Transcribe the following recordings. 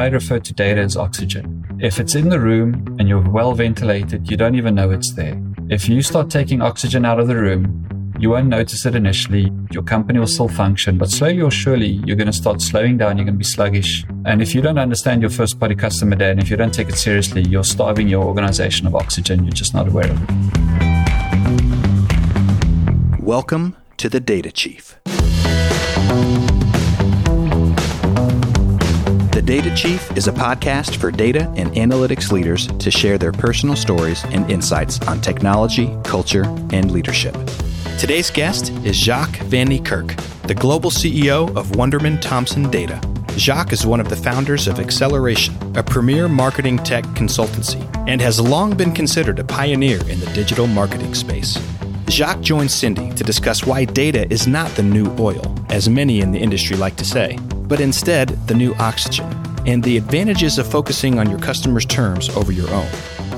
I refer to data as oxygen. If it's in the room and you're well ventilated, you don't even know it's there. If you start taking oxygen out of the room, you won't notice it initially. Your company will still function, but slowly or surely, you're going to start slowing down. You're going to be sluggish. And if you don't understand your first party customer data, and if you don't take it seriously, you're starving your organization of oxygen. You're just not aware of it. Welcome to the Data Chief. The Data Chief is a podcast for data and analytics leaders to share their personal stories and insights on technology, culture, and leadership. Today's guest is Jacques van Niekerk, the global CEO of Wunderman Thompson Data. Jacques is one of the founders of Acceleration, a premier marketing tech consultancy, and has long been considered a pioneer in the digital marketing space. Jacques joins Cindi to discuss why data is not the new oil, as many in the industry like to say, but instead the new oxygen, and the advantages of focusing on your customers' terms over your own.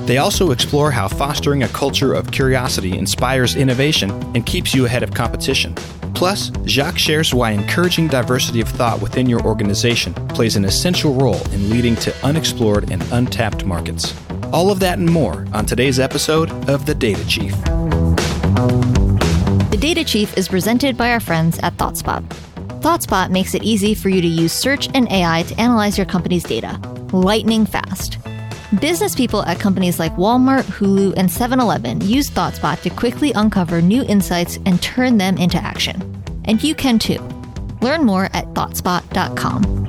They also explore how fostering a culture of curiosity inspires innovation and keeps you ahead of competition. Plus, Jacques shares why encouraging diversity of thought within your organization plays an essential role in leading to unexplored and untapped markets. All of that and more on today's episode of The Data Chief. The Data Chief is presented by our friends at ThoughtSpot. ThoughtSpot makes it easy for you to use search and AI to analyze your company's data, lightning fast. Business people at companies like Walmart, Hulu, and 7 Eleven use ThoughtSpot to quickly uncover new insights and turn them into action. And you can too. Learn more at ThoughtSpot.com.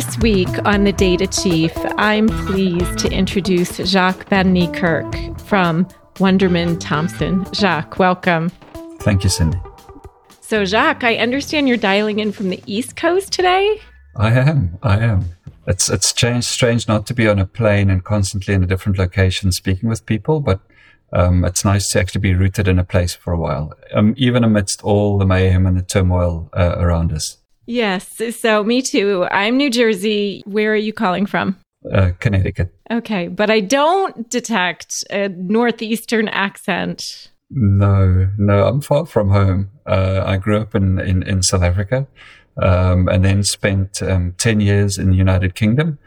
This week on The Data Chief, I'm pleased to introduce Jacques Van Niekerk from Wunderman Thompson. Jacques, welcome. Thank you, Cindi. So, Jacques, I understand you're dialing in from the East Coast today. I am. I am. It's it's changed, strange not to be on a plane and constantly in a different location speaking with people, but um, it's nice to actually be rooted in a place for a while, um, even amidst all the mayhem and the turmoil uh, around us. Yes. So, me too. I'm New Jersey. Where are you calling from? Uh, Connecticut. Okay, but I don't detect a northeastern accent. No, no, I'm far from home. Uh, I grew up in, in, in South Africa um, and then spent um, 10 years in the United Kingdom.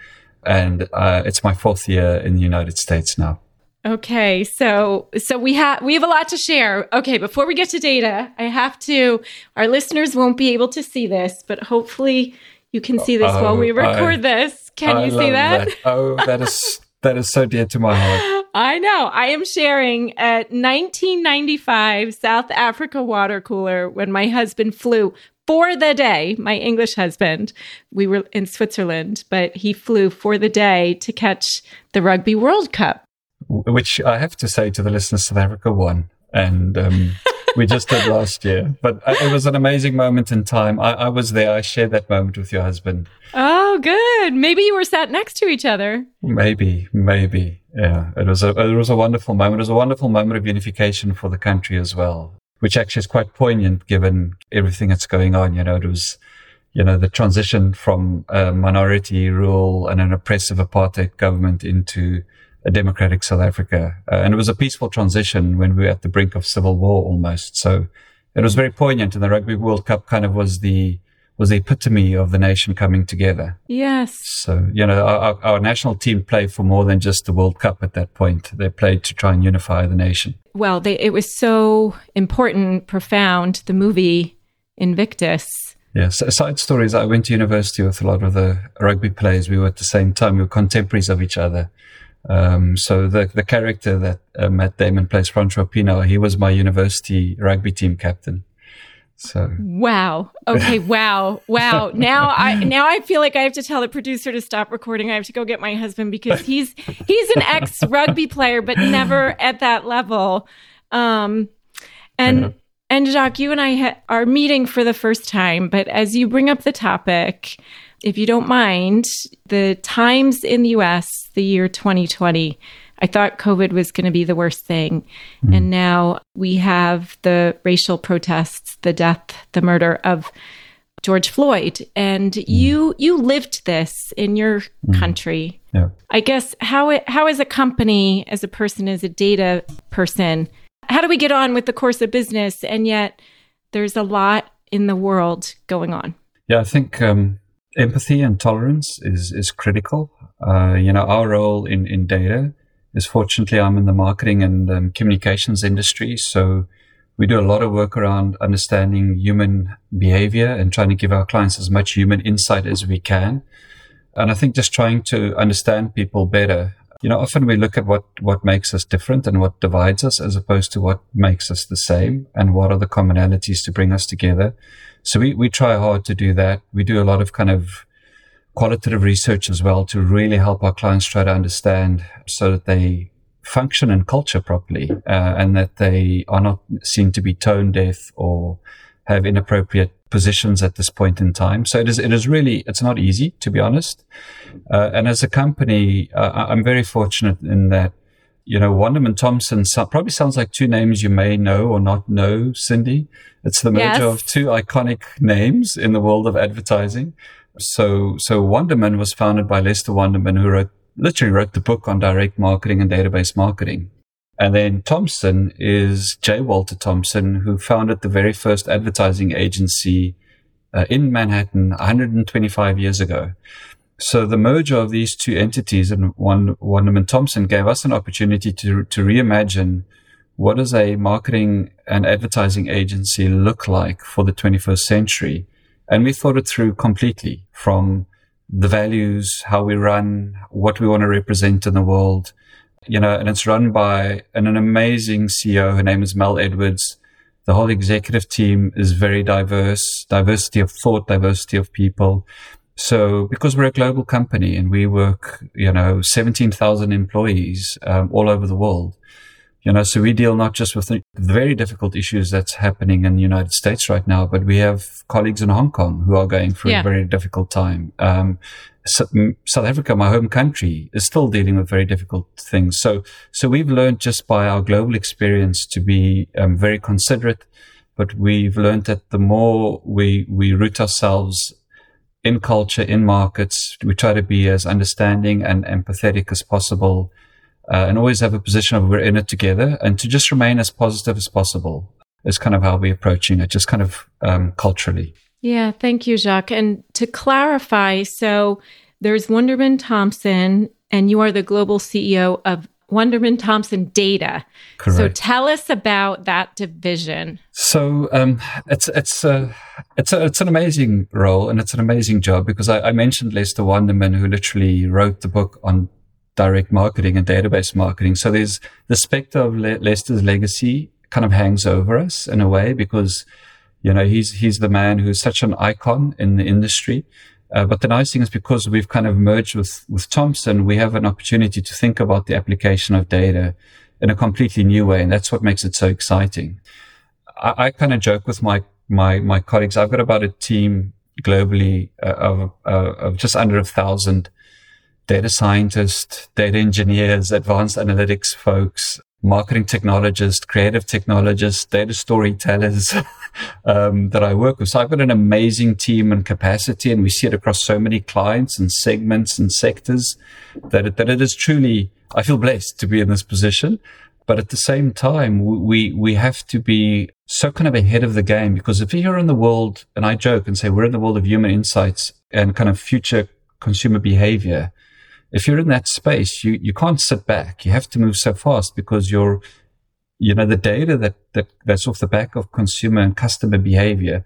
And uh, it's my fourth year in the United States now. Okay, so so we have we have a lot to share. Okay, before we get to data, I have to. Our listeners won't be able to see this, but hopefully you can see this oh, while we oh, record I, this. Can I you see that? that? Oh, that is that is so dear to my heart. I know. I am sharing a 1995 South Africa water cooler when my husband flew for the day. My English husband, we were in Switzerland, but he flew for the day to catch the Rugby World Cup. Which I have to say to the listeners, South Africa won. And um, we just did last year. But it was an amazing moment in time. I, I, was there. I shared that moment with your husband. Oh, good. Maybe you were sat next to each other. Maybe, maybe. Yeah, it was a it was a wonderful moment. It was a wonderful moment of unification for the country as well, which actually is quite poignant given everything that's going on. You know, it was you know, the transition from a minority rule and an oppressive apartheid government into a democratic South Africa. Uh, and it was a peaceful transition when we were at the brink of civil war almost. So it was very poignant. And the Rugby World Cup kind of was the, was the epitome of the nation coming together. Yes. So, you know, our, our national team played for more than just the World Cup at that point. They played to try and unify the nation. Well, they, it was so important, profound, the movie Invictus. Yes, yeah, side stories. I went to university with a lot of the rugby players. We were at the same time. We were contemporaries of each other. Um, so the the character that uh, Matt Damon plays, Francois Pienaar, he was my university rugby team captain. So wow. Okay. Wow. Wow. Now I now I feel like I have to tell the producer to stop recording. I have to go get my husband because he's he's an ex rugby player, but never at that level. Um, and yeah. and Jacques, you and I ha- are meeting for the first time, but as you bring up the topic, if you don't mind, the times in the US, the year 2020, I thought COVID was going to be the worst thing. Mm. And now we have the racial protests, the death, the murder of George Floyd, and mm. you you lived this in your mm. country. Yeah. I guess how it, how as a company, as a person, as a data person, how do we get on with the course of business? And yet, there's a lot in the world going on. Yeah, I think um, empathy and tolerance is is critical. Uh, you know, our role in in data is fortunately I'm in the marketing and um, communications industry, so we do a lot of work around understanding human behavior and trying to give our clients as much human insight as we can. And I think just trying to understand people better. You know, often we look at what, what makes us different and what divides us as opposed to what makes us the same and what are the commonalities to bring us together. So we, we try hard to do that. We do a lot of kind of qualitative research as well to really help our clients try to understand so that they function and culture properly uh, and that they are not seen to be tone deaf or have inappropriate positions at this point in time. So it is, it is really, it's not easy to be honest. Uh, and as a company, uh, I'm very fortunate in that, you know, Wunderman Thompson so, probably sounds like two names you may know or not know, Cindi. It's the merger yes. of two iconic names in the world of advertising. So, so Wunderman was founded by Lester Wunderman, who wrote literally wrote the book on direct marketing and database marketing. And then Thompson is J. Walter Thompson, who founded the very first advertising agency uh, in Manhattan 125 years ago. So the merger of these two entities and one, Wunderman Thompson gave us an opportunity to, to reimagine what does a marketing and advertising agency look like for the 21st century? And we thought it through completely from the values, how we run, what we want to represent in the world. You know, and it's run by an, an amazing CEO. Her name is Mel Edwards. The whole executive team is very diverse, diversity of thought, diversity of people. So because we're a global company and we work, you know, 17,000 employees um, all over the world, you know, so we deal not just with the very difficult issues that's happening in the United States right now, but we have colleagues in Hong Kong who are going through yeah. a very difficult time. Um, South Africa, my home country, is still dealing with very difficult things. So, so we've learned just by our global experience to be um, very considerate, but we've learned that the more we, we root ourselves in culture, in markets, we try to be as understanding and empathetic as possible uh, and always have a position of we're in it together and to just remain as positive as possible is kind of how we're approaching it, just kind of um, culturally. Yeah, thank you, Jacques. And to clarify, so there's Wunderman Thompson, and you are the global CEO of Wunderman Thompson Data. Correct. So tell us about that division. So um, it's it's uh, it's a, it's an amazing role and it's an amazing job because I, I mentioned Lester Wunderman, who literally wrote the book on direct marketing and database marketing. So there's the specter of Le- Lester's legacy kind of hangs over us in a way because, you know, he's, he's the man who's such an icon in the industry. Uh, but the nice thing is because we've kind of merged with, with Thompson, we have an opportunity to think about the application of data in a completely new way. And that's what makes it so exciting. I, I kind of joke with my, my, my colleagues. I've got about a team globally uh, of, uh, of just under a thousand data scientists, data engineers, advanced analytics folks, marketing technologists, creative technologists, data storytellers um, that I work with. So I've got an amazing team and capacity, and we see it across so many clients and segments and sectors that it, that it is truly. I feel blessed to be in this position, but at the same time, we we have to be so kind of ahead of the game because if you're in the world, and I joke and say we're in the world of human insights and kind of future consumer behavior if you're in that space, you, you can't sit back. You have to move so fast because you're, you know, the data that, that that's off the back of consumer and customer behavior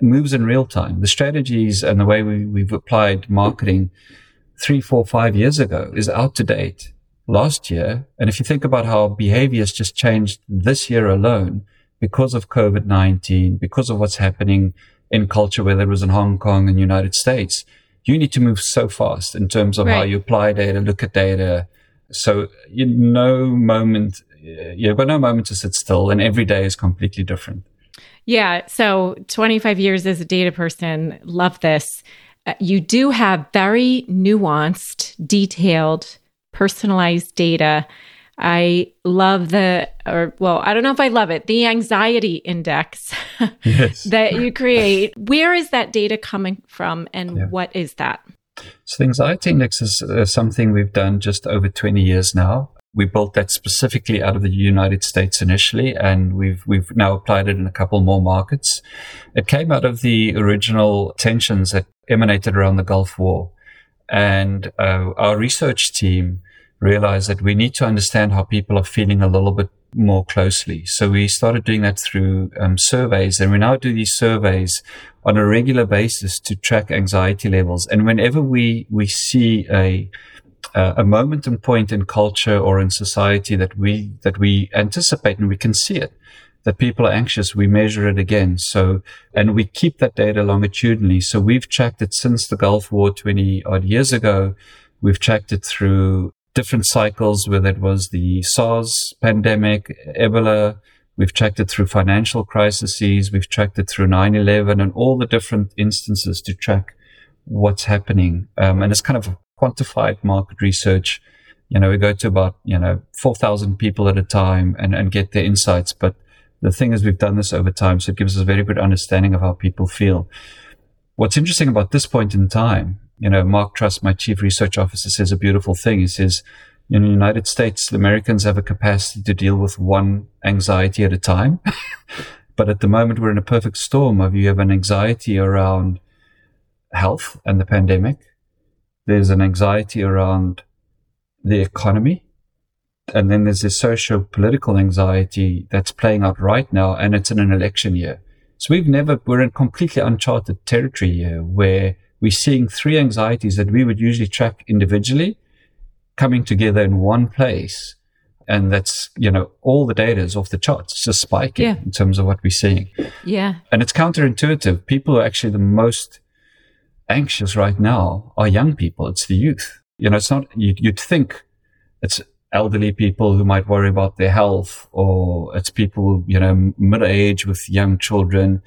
moves in real time. The strategies and the way we, we've applied marketing three, four, five years ago is out to date last year. And if you think about how behavior has just changed this year alone because of COVID-19, because of what's happening in culture, whether it was in Hong Kong and United States, you need to move so fast in terms of right. how you apply data, look at data. So you no moment, you've got no moment to sit still and every day is completely different. Yeah. So 25 years as a data person, love this. Uh, you do have very nuanced, detailed, personalized data. I love the, or well, I don't know if I love it, the anxiety index yes. that you create. Where is that data coming from and yeah. what is that? So, the anxiety index is uh, something we've done just over 20 years now. We built that specifically out of the United States initially, and we've we've now applied it in a couple more markets. It came out of the original tensions that emanated around the Gulf War, and uh, our research team realized that we need to understand how people are feeling a little bit more closely. So we started doing that through um, surveys, and we now do these surveys on a regular basis to track anxiety levels. And whenever we we see a a moment and point in culture or in society that we that we anticipate and we can see it that people are anxious we measure it again so and we keep that data longitudinally so we've tracked it since the gulf war 20 odd years ago we've tracked it through different cycles, whether it was the SARS pandemic, Ebola. We've tracked it through financial crises. We've tracked it through 9-11 and all the different instances to track what's happening. Um, and it's kind of quantified market research. You know, we go to about, you know, 4,000 people at a time and, and get their insights. But the thing is, we've done this over time. So it gives us a very good understanding of how people feel. What's interesting about this point in time you know, Mark Truss, my chief research officer, says a beautiful thing. He says, in the United States, the Americans have a capacity to deal with one anxiety at a time. but at the moment, we're in a perfect storm of you have an anxiety around health and the pandemic. There's an anxiety around the economy. And then there's this social political anxiety that's playing out right now. And it's in an election year. So we've never, we're in completely uncharted territory here where we're seeing three anxieties that we would usually track individually coming together in one place. And that's, you know, all the data is off the charts. It's just spiking yeah. in terms of what we're seeing. Yeah. And it's counterintuitive. People are actually the most anxious right now are young people. It's the youth. You know, it's not, you'd, you'd think it's elderly people who might worry about their health or it's people, you know, middle age with young children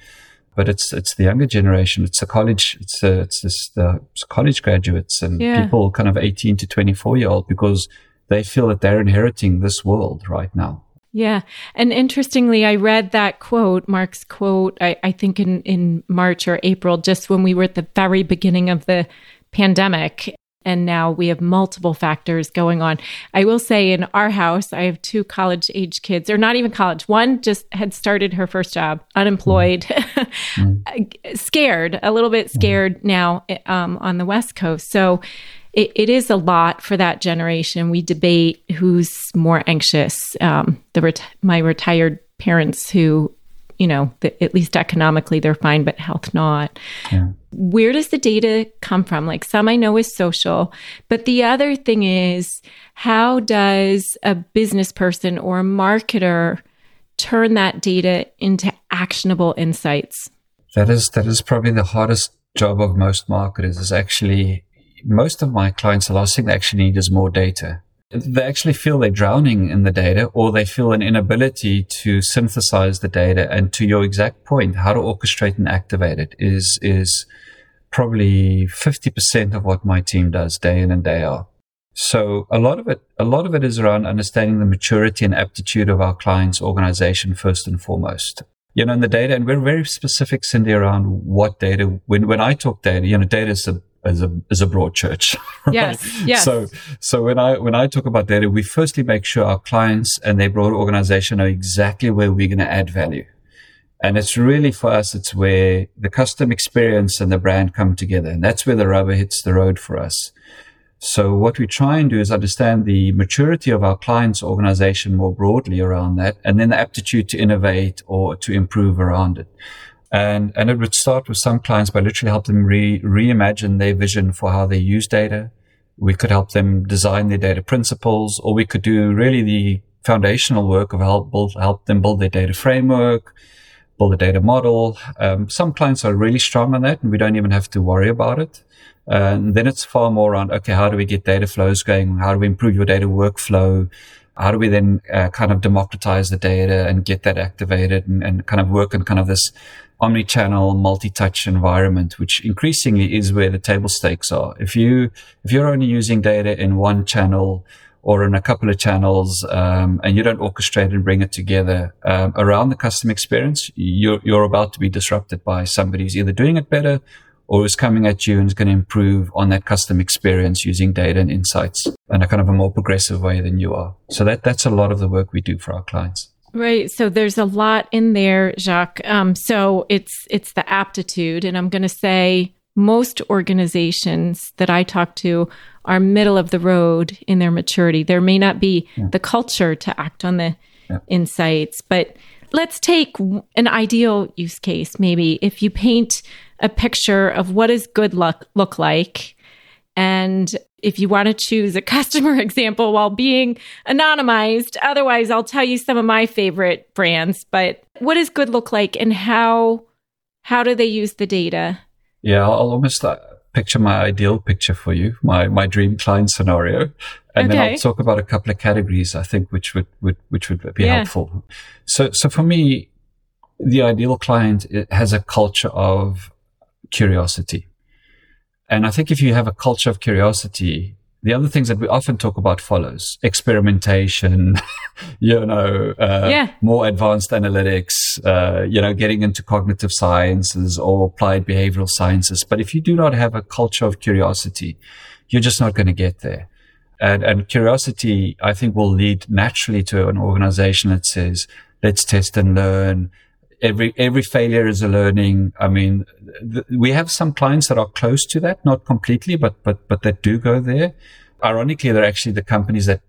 but it's it's the younger generation. It's the college. It's a, it's this, the college graduates and yeah. people kind of eighteen to twenty four year old because they feel that they're inheriting this world right now. Yeah. And interestingly, I read that quote, Mark's quote, I, I think in, in March or April, just when we were at the very beginning of the pandemic and now we have multiple factors going on. I will say in our house, I have two college age kids, or not even college. One just had started her first job, unemployed, mm. scared, a little bit scared mm. now um, on the West Coast. So it, it is a lot for that generation. We debate who's more anxious. Um, the ret- my retired parents who you know, the, at least economically they're fine, but health not. Yeah. Where does the data come from? Like some I know is social, but the other thing is how does a business person or a marketer turn that data into actionable insights? That is that is probably the hardest job of most marketers is actually most of my clients the last thing they actually need is more data they actually feel they're drowning in the data or they feel an inability to synthesize the data. And to your exact point, how to orchestrate and activate it is, is probably 50% of what my team does day in and day out. So a lot of it, a lot of it is around understanding the maturity and aptitude of our client's organization first and foremost. You know, in the data, and we're very specific, Cindi, around what data. When when I talk data, you know, data is a as a as a broad church. Right? Yes, yes. So so when I when I talk about data, we firstly make sure our clients and their broad organization know exactly where we're going to add value. And it's really for us, it's where the custom experience and the brand come together. And that's where the rubber hits the road for us. So what we try and do is understand the maturity of our client's organization more broadly around that, and then the aptitude to innovate or to improve around it. And, and it would start with some clients by literally help them re, reimagine their vision for how they use data. We could help them design their data principles, or we could do really the foundational work of help build, help them build their data framework, build a data model. Um, some clients are really strong on that and we don't even have to worry about it. And then it's far more around, okay, how do we get data flows going? How do we improve your data workflow? How do we then uh, kind of democratize the data and get that activated and, and kind of work in kind of this omni-channel, multi-touch environment, which increasingly is where the table stakes are. If you, if you're only using data in one channel or in a couple of channels, um, and you don't orchestrate and bring it together um, around the customer experience, you're, you're about to be disrupted by somebody who's either doing it better or is coming at you and is going to improve on that custom experience using data and insights in a kind of a more progressive way than you are. So that that's a lot of the work we do for our clients. Right. So there's a lot in there, Jacques. Um, so it's it's the aptitude, and I'm going to say most organizations that I talk to are middle of the road in their maturity. There may not be yeah. the culture to act on the yeah. insights, but let's take an ideal use case. Maybe if you paint a picture of what does good luck look like, and if you want to choose a customer example while being anonymized, otherwise I'll tell you some of my favorite brands. But what does good look like, and how how do they use the data? Yeah, I'll almost uh, picture my ideal picture for you, my, my dream client scenario. And okay. then I'll talk about a couple of categories I think which would, would which would be yeah. helpful. So so for me, the ideal client has a culture of curiosity. And I think if you have a culture of curiosity, the other things that we often talk about follows experimentation, you know, uh, yeah. more advanced analytics, uh, you know, getting into cognitive sciences or applied behavioral sciences. But if you do not have a culture of curiosity, you're just not going to get there. And, and curiosity, I think, will lead naturally to an organization that says, let's test and learn. Every, every failure is a learning. I mean, th- we have some clients that are close to that, not completely, but, but, but that do go there. Ironically, they're actually the companies that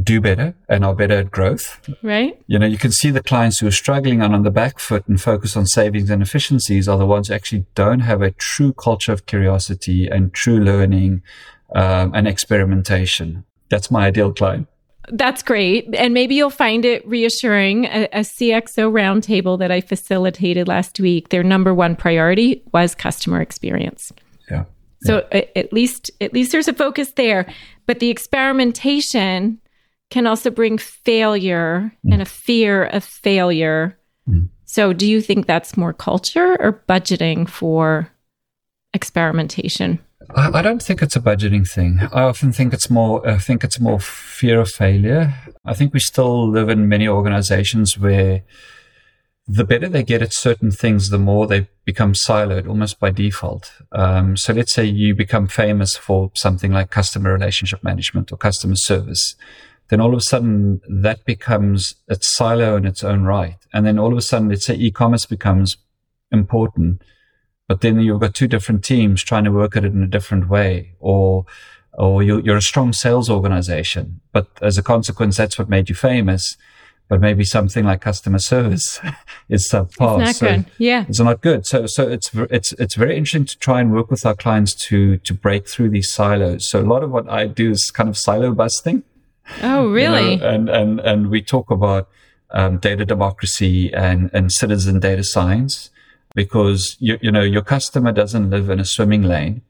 do better and are better at growth. Right. You know, you can see the clients who are struggling and on the back foot and focus on savings and efficiencies are the ones who actually don't have a true culture of curiosity and true learning um, and experimentation. That's my ideal client. That's great. And maybe you'll find it reassuring. A, a, CXO roundtable that I facilitated last week, their number one priority was customer experience. Yeah. So yeah. at least at least there's a focus there. But the experimentation can also bring failure mm. and a fear of failure. Mm. So do you think that's more culture or budgeting for experimentation? I, don't think it's a budgeting thing. I often think it's more. I think it's more fear of failure. I think we still live in many organizations where the better they get at certain things, the more they become siloed almost by default. Um, so let's say you become famous for something like customer relationship management or customer service. Then all of a sudden that becomes a silo in its own right. And then all of a sudden, let's say e-commerce becomes important but then you've got two different teams trying to work at it in a different way or or you're, you're a strong sales organization but as a consequence that's what made you famous but maybe something like customer service is subpar. It's not so good. Yeah, it's not good. So, so it's it's it's very interesting to try and work with our clients to to break through these silos. So, a lot of what I do is kind of silo busting. Oh, really? You know, and and and we talk about um, data democracy and and citizen data science because you, you know your customer doesn't live in a swimming lane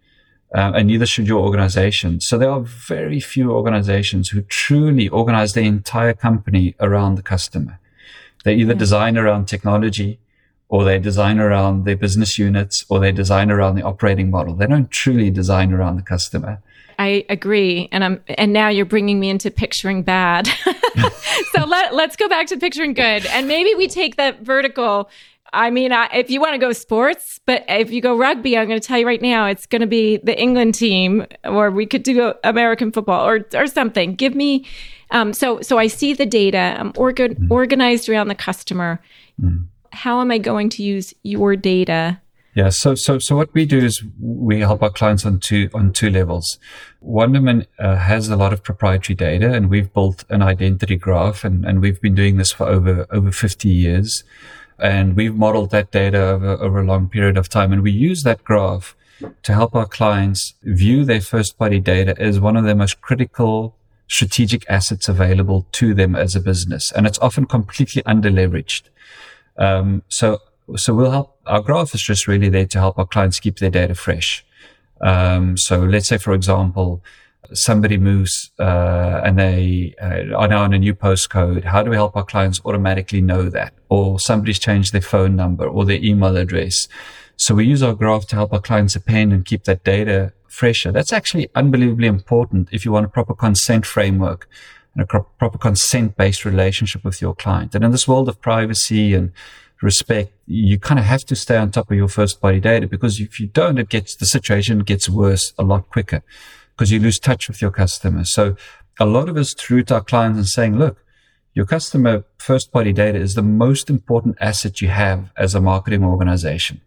um, and neither should your organization so there are very few organizations who truly organize their entire company around the customer they either yeah. design around technology or they design around their business units or they design around the operating model they don't truly design around the customer I agree, and I'm and now you're bringing me into picturing bad. so let let's go back to picturing good, and maybe we take that vertical I mean, I, if you want to go sports, but if you go rugby, I'm going to tell you right now, it's going to be the England team, or we could do American football, or or something. Give me. Um, so so I see the data. I'm orga- mm. organized around the customer. Mm. How am I going to use your data? Yeah. So so so what we do is we help our clients on two on two levels. Wunderman uh, has a lot of proprietary data, and we've built an identity graph, and and we've been doing this for over over 50 years. And we've modeled that data over, over a long period of time. And we use that graph to help our clients view their first party data as one of the most critical strategic assets available to them as a business. And it's often completely underleveraged. Um, so, so we'll help our graph is just really there to help our clients keep their data fresh. Um, so let's say, for example, somebody moves uh, and they uh, are now in a new postcode, how do we help our clients automatically know that? Or somebody's changed their phone number or their email address. So we use our graph to help our clients append and keep that data fresher. That's actually unbelievably important if you want a proper consent framework and a proper consent based relationship with your client. And in this world of privacy and respect, you kind of have to stay on top of your first party data because if you don't, it gets, the situation gets worse a lot quicker because you lose touch with your customers. So a lot of us through to our clients and saying, look, your customer first party data is the most important asset you have as a marketing organization.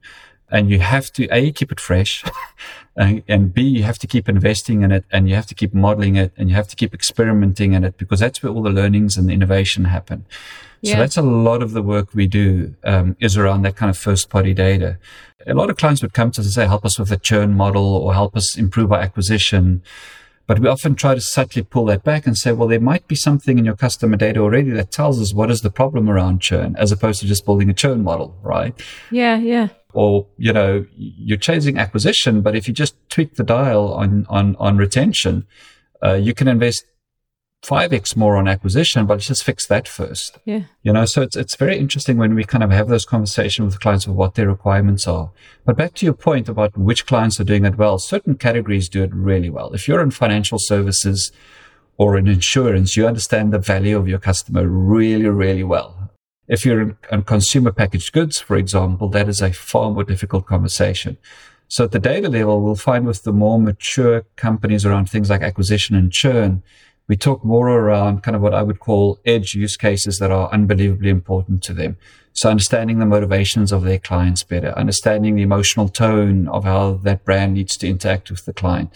And you have to, A, keep it fresh. and, and, B, you have to keep investing in it and you have to keep modeling it and you have to keep experimenting in it because that's where all the learnings and the innovation happen. Yeah. So that's a lot of the work we do um, is around that kind of first party data. A lot of clients would come to us and say, help us with the churn model or help us improve our acquisition. But we often try to subtly pull that back and say, well, there might be something in your customer data already that tells us what is the problem around churn as opposed to just building a churn model, right? Yeah, yeah. Or, you know, you're chasing acquisition, but if you just tweak the dial on, on, on retention, uh, you can invest 5x more on acquisition, but let's just fix that first. Yeah. You know, so it's, it's very interesting when we kind of have those conversations with clients of what their requirements are. But back to your point about which clients are doing it well, certain categories do it really well. If you're in financial services or in insurance, you understand the value of your customer really, really well. If you're in, in consumer packaged goods, for example, that is a far more difficult conversation. So at the data level, we'll find with the more mature companies around things like acquisition and churn, we talk more around kind of what I would call edge use cases that are unbelievably important to them. So understanding the motivations of their clients better, understanding the emotional tone of how that brand needs to interact with the client.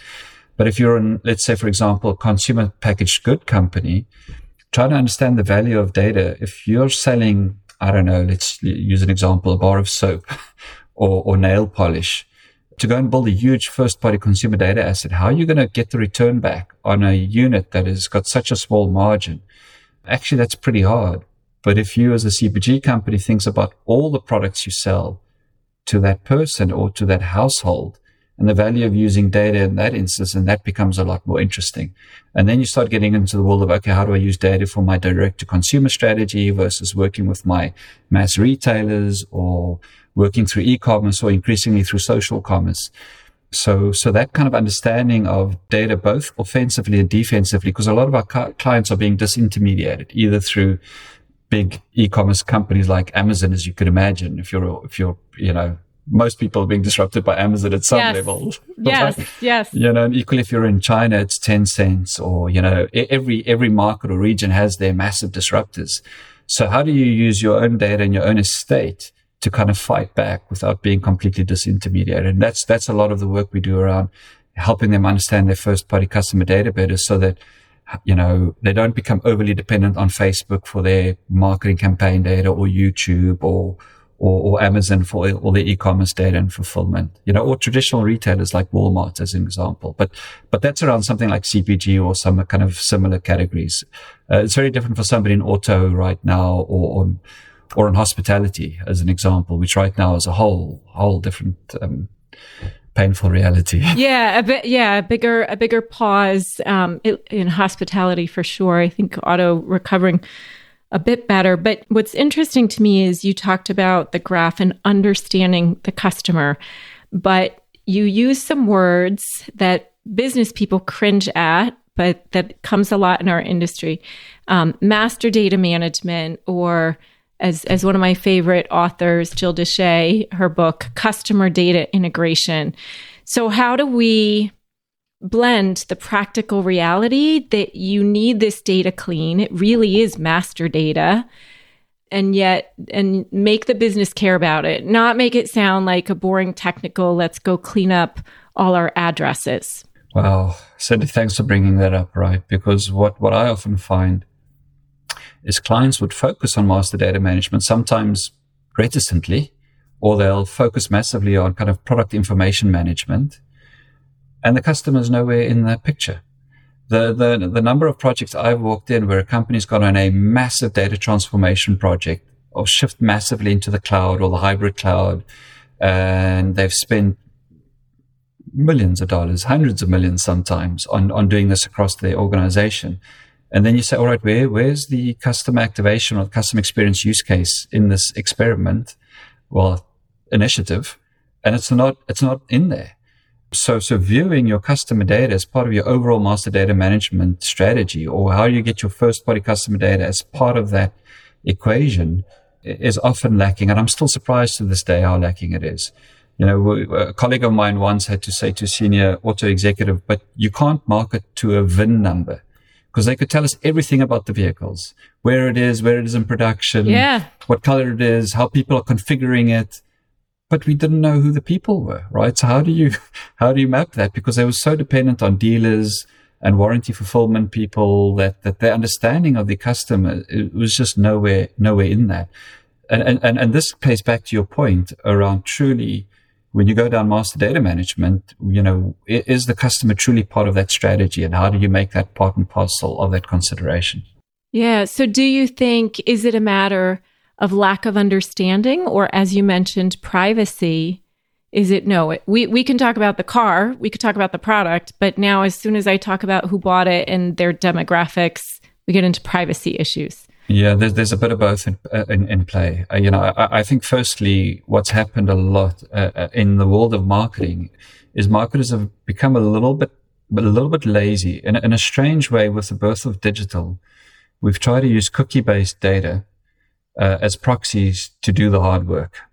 But if you're in, let's say, for example, a consumer packaged good company, try to understand the value of data. If you're selling, I don't know, let's use an example, a bar of soap or, or nail polish, to go and build a huge first party consumer data asset, how are you going to get the return back on a unit that has got such a small margin? Actually, that's pretty hard. But if you as a CPG company thinks about all the products you sell to that person or to that household and the value of using data in that instance, and that becomes a lot more interesting. And then you start getting into the world of, okay, how do I use data for my direct to consumer strategy versus working with my mass retailers or working through e-commerce or increasingly through social commerce. So, so that kind of understanding of data, both offensively and defensively, because a lot of our ca- clients are being disintermediated either through big e-commerce companies like Amazon, as you could imagine. If you're, if you're, you know, most people are being disrupted by Amazon at some yes. level. Yes, yes. You know, and equally if you're in China, it's Tencent or, you know, every, every market or region has their massive disruptors. So how do you use your own data and your own estate to kind of fight back without being completely disintermediated. And that's, that's a lot of the work we do around helping them understand their first party customer data better so that, you know, they don't become overly dependent on Facebook for their marketing campaign data or YouTube or, or, or Amazon for all their e-commerce data and fulfillment, you know, or traditional retailers like Walmart as an example. But, but that's around something like CPG or some kind of similar categories. Uh, it's very different for somebody in auto right now or, or or in hospitality as an example, which right now is a whole whole different um, painful reality. Yeah, a bit. Yeah, a bigger a bigger pause um, in hospitality for sure. I think auto recovering a bit better. But what's interesting to me is you talked about the graph and understanding the customer, but you use some words that business people cringe at, but that comes a lot in our industry. Um, master data management or as, as one of my favorite authors, Jill Dyché, her book, Customer Data Integration. So, how do we blend the practical reality that you need this data clean? It really is master data. And yet, and make the business care about it, not make it sound like a boring technical, let's go clean up all our addresses. Well, Cindi, thanks for bringing that up, right? Because what, what I often find is clients would focus on master data management, sometimes reticently, or they'll focus massively on kind of product information management. And the customer's nowhere in the picture. The, the, the number of projects I've walked in where a company's gone on a massive data transformation project or shift massively into the cloud or the hybrid cloud, and they've spent millions of dollars, hundreds of millions sometimes on, on doing this across their organization. And then you say, all right, where, where's the customer activation or customer experience use case in this experiment? Well, initiative. And it's not, it's not in there. So, so viewing your customer data as part of your overall master data management strategy, or how you get your first party customer data as part of that equation is often lacking. And I'm still surprised to this day how lacking it is. You know, a colleague of mine once had to say to a senior auto executive, but you can't market to a VIN number because they could tell us everything about the vehicles, where it is, where it is in production, yeah. what color it is, how people are configuring it. But we didn't know who the people were, right? So how do you, how do you map that? Because they were so dependent on dealers and warranty fulfillment people that, that their understanding of the customer it was just nowhere, nowhere in that. And, and, and this plays back to your point around truly when you go down master data management, you know, is the customer truly part of that strategy and how do you make that part and parcel of that consideration? Yeah. So do you think, is it a matter of lack of understanding or as you mentioned, privacy? Is it no? We we can talk about the car, we could talk about the product, but now as soon as I talk about who bought it and their demographics, we get into privacy issues. Yeah, there's, there's a bit of both in, uh, in, in play. Uh, you know, I, I, think firstly, what's happened a lot uh, uh, in the world of marketing is marketers have become a little bit, but a little bit lazy in, in a strange way with the birth of digital. We've tried to use cookie based data uh, as proxies to do the hard work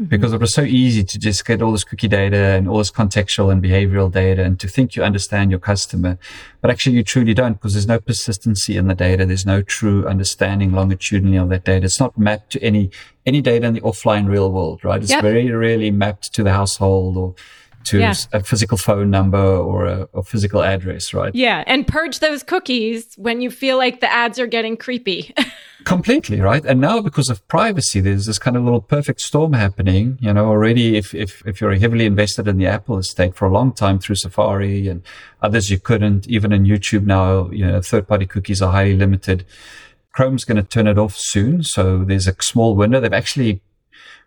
mm-hmm. because it was so easy to just get all this cookie data and all this contextual and behavioral data and to think you understand your customer. But actually you truly don't because there's no persistency in the data. There's no true understanding longitudinally of that data. It's not mapped to any, any data in the offline real world, right? It's yep. very rarely mapped to the household or to yeah. a physical phone number or a, physical address, right? Yeah, and purge those cookies when you feel like the ads are getting creepy. Completely, right? And now because of privacy, there's this kind of little perfect storm happening. You know, already if, if, if you're heavily invested in the Apple estate for a long time through Safari and others you couldn't, even in YouTube now, you know, third party cookies are highly limited. Chrome's going to turn it off soon. So there's a small window. They've actually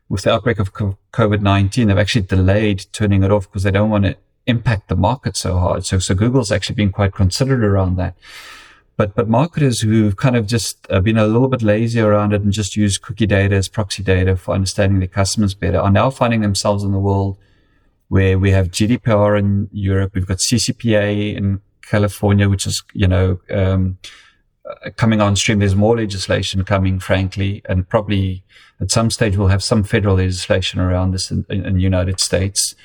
with the outbreak of COVID 19, they've actually delayed turning it off because they don't want to impact the market so hard. So, so Google's actually been quite considerate around that. But, but marketers who've kind of just uh, been a little bit lazy around it and just use cookie data as proxy data for understanding their customers better are now finding themselves in the world where we have GDPR in Europe. We've got CCPA in California, which is, you know, um, uh, coming on stream. There's more legislation coming, frankly, and probably at some stage we'll have some federal legislation around this in, in, in the United States.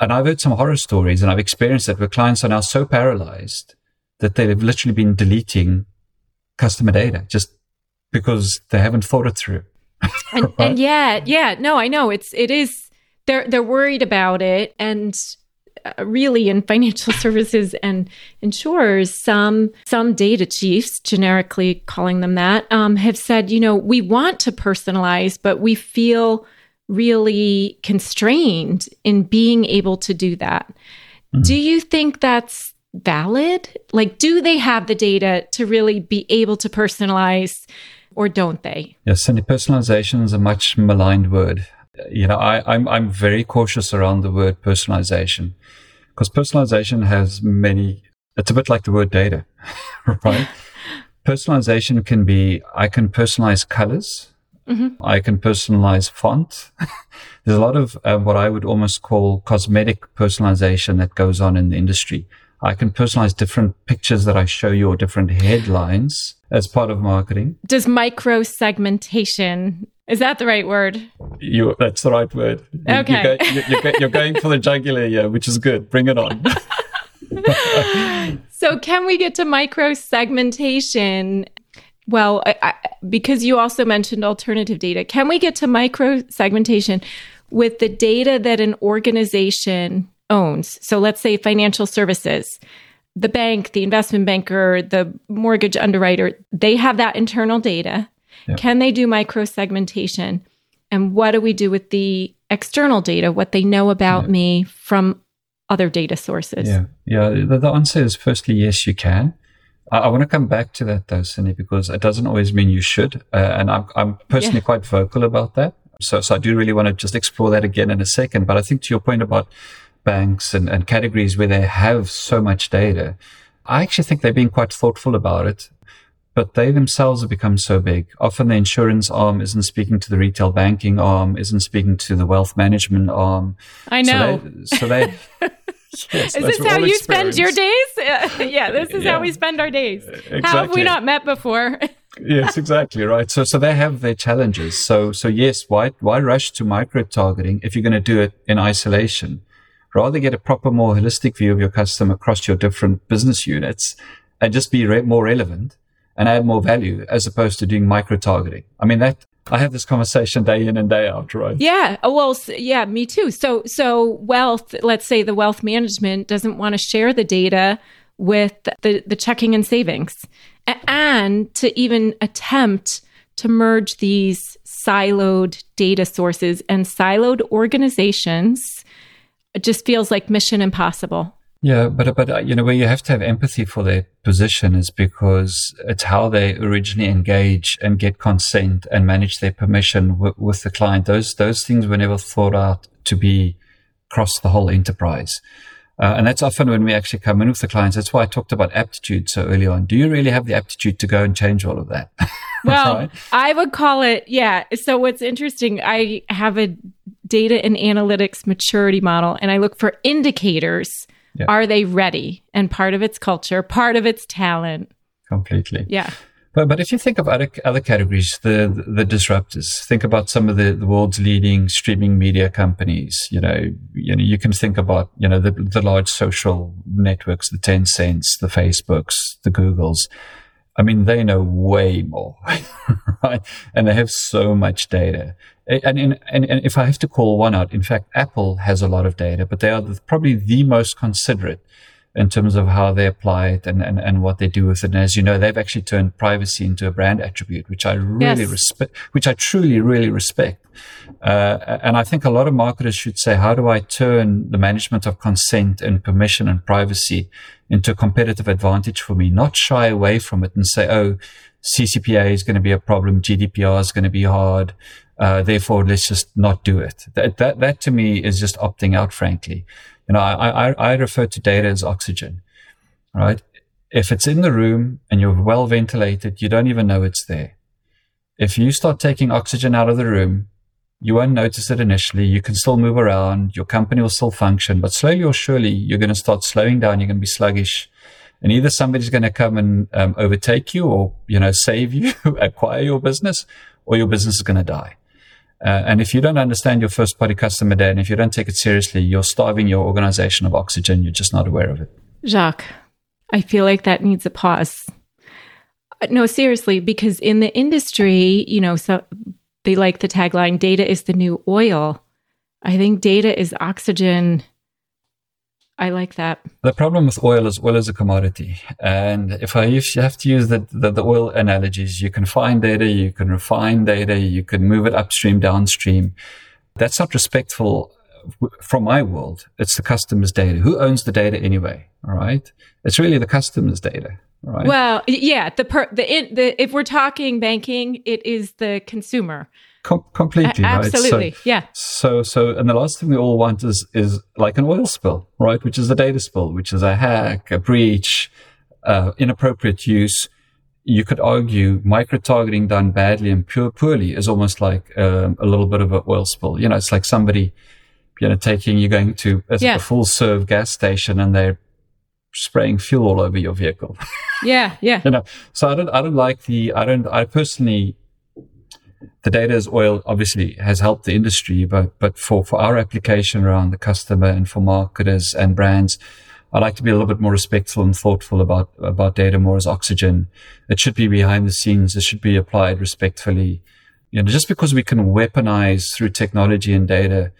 And I've heard some horror stories and I've experienced that where clients are now so paralyzed that they've literally been deleting customer data just because they haven't thought it through. and, right? and yeah, yeah, no, I know it's, it is, they're, they're worried about it. And really in financial services and insurers, some some data chiefs, generically calling them that, um, have said, you know, we want to personalize, but we feel really constrained in being able to do that. Mm-hmm. Do you think that's valid? Like, do they have the data to really be able to personalize? Or don't they? Yes, and personalization is a much maligned word you know, I, I'm I'm very cautious around the word personalization because personalization has many. It's a bit like the word data, right? personalization can be I can personalize colors. Mm-hmm. I can personalize font. There's a lot of uh, what I would almost call cosmetic personalization that goes on in the industry. I can personalize different pictures that I show you or different headlines as part of marketing. Does micro segmentation is that the right word? You, that's the right word. Okay. You, are you're, you're going for the jugular, yeah, which is good. Bring it on. so, can we get to micro segmentation? Well, I, I, because you also mentioned alternative data, can we get to micro segmentation with the data that an organization owns? So, let's say financial services, the bank, the investment banker, the mortgage underwriter, they have that internal data Yep. Can they do micro segmentation? And what do we do with the external data, what they know about yeah. me from other data sources? Yeah, yeah. The, the answer is firstly, yes, you can. I, I, want to come back to that though, Cindi, because it doesn't always mean you should. Uh, and I'm, I'm personally yeah. quite vocal about that. So, so I do really want to just explore that again in a second. But I think to your point about banks and, and categories where they have so much data, I actually think they're being quite thoughtful about it but they themselves have become so big. Often the insurance arm isn't speaking to the retail banking arm, isn't speaking to the wealth management arm. I know. So they, so they Yes, is this how you spend your days? yeah, this is Yeah. how we spend our days. Uh, how have we not met before? yes, exactly right. So, so they have their challenges. So, so yes, why why rush to micro targeting if you're going to do it in isolation? Rather get a proper, more holistic view of your customer across your different business units, and just be re- more relevant and add more value as opposed to doing micro targeting. I mean that I have this conversation day in and day out, right? Yeah. Oh, Well, yeah, me too. So, so wealth, let's say the wealth management doesn't want to share the data with the, the checking and savings and to even attempt to merge these siloed data sources and siloed organizations. Just feels like mission impossible. Yeah, but but uh, you know where you have to have empathy for their position is because it's how they originally engage and get consent and manage their permission w- with the client. Those those things were never thought out to be across the whole enterprise. Uh, and that's often when we actually come in with the clients. That's why I talked about aptitude so early on. Do you really have the aptitude to go and change all of that? Well, Right? I would call it, yeah. So what's interesting, I have a data and analytics maturity model and I look for indicators. Yeah. Are they ready? And part of its culture, part of its talent. Completely. Yeah. But but if you think of other other categories, the the disruptors, think about some of the, the world's leading streaming media companies. You know, you know, you can think about you know the the large social networks, the Tencents, the Facebooks, the Googles. I mean, they know way more, right? And they have so much data. And, and, and, and if I have to call one out, in fact, Apple has a lot of data, but they are the, probably the most considerate in terms of how they apply it and, and, and what they do with it. And as you know, they've actually turned privacy into a brand attribute, which I really Yes. respect, which I truly, really respect. Uh, and I think a lot of marketers should say, how do I turn the management of consent and permission and privacy into a competitive advantage for me? Not shy away from it and say, oh, CCPA is going to be a problem. GDPR is going to be hard. Uh, therefore, let's just not do it. That, that, that to me is just opting out, frankly. You know, I, I, I refer to data as oxygen, right? If it's in the room and you're well ventilated, you don't even know it's there. If you start taking oxygen out of the room, you won't notice it initially. You can still move around. Your company will still function, but slowly or surely you're going to start slowing down. You're going to be sluggish and either somebody's going to come and um, overtake you or, you know, save you, acquire your business or your business is going to die. Uh, and if you don't understand your first party customer data and if you don't take it seriously, you're starving your organization of oxygen. You're just not aware of it. Jacques, I feel like that needs a pause. Uh, No, seriously, because in the industry, you know, so they like the tagline data is the new oil. I think data is oxygen. I like that. The problem with oil is oil is a commodity. And if I if you have to use the, the, the oil analogies, you can find data, you can refine data, you can move it upstream, downstream. That's not respectful from my world. It's the customer's data. Who owns the data anyway? All right. It's really the customer's data. Right. Well, yeah, the per, the, in, the if we're talking banking, it is the consumer. Com- completely. Right. So- absolutely. yeah. So, so, and the last thing we all want is, is like an oil spill, right? Which is a data spill, which is a hack, a breach, uh, inappropriate use. You could argue micro targeting done badly and pure poorly is almost like um, a little bit of an oil spill. You know, it's like somebody, you know, taking you going to a, Yeah. a full serve gas station and they're spraying fuel all over your vehicle. Yeah. Yeah. you know, so I don't, I don't like the, I don't, I personally, the data as oil obviously has helped the industry, but, but for, for our application around the customer and for marketers and brands, I like to be a little bit more respectful and thoughtful about, about data more as oxygen. It should be behind the scenes. It should be applied respectfully. You know, just because we can weaponize through technology and data,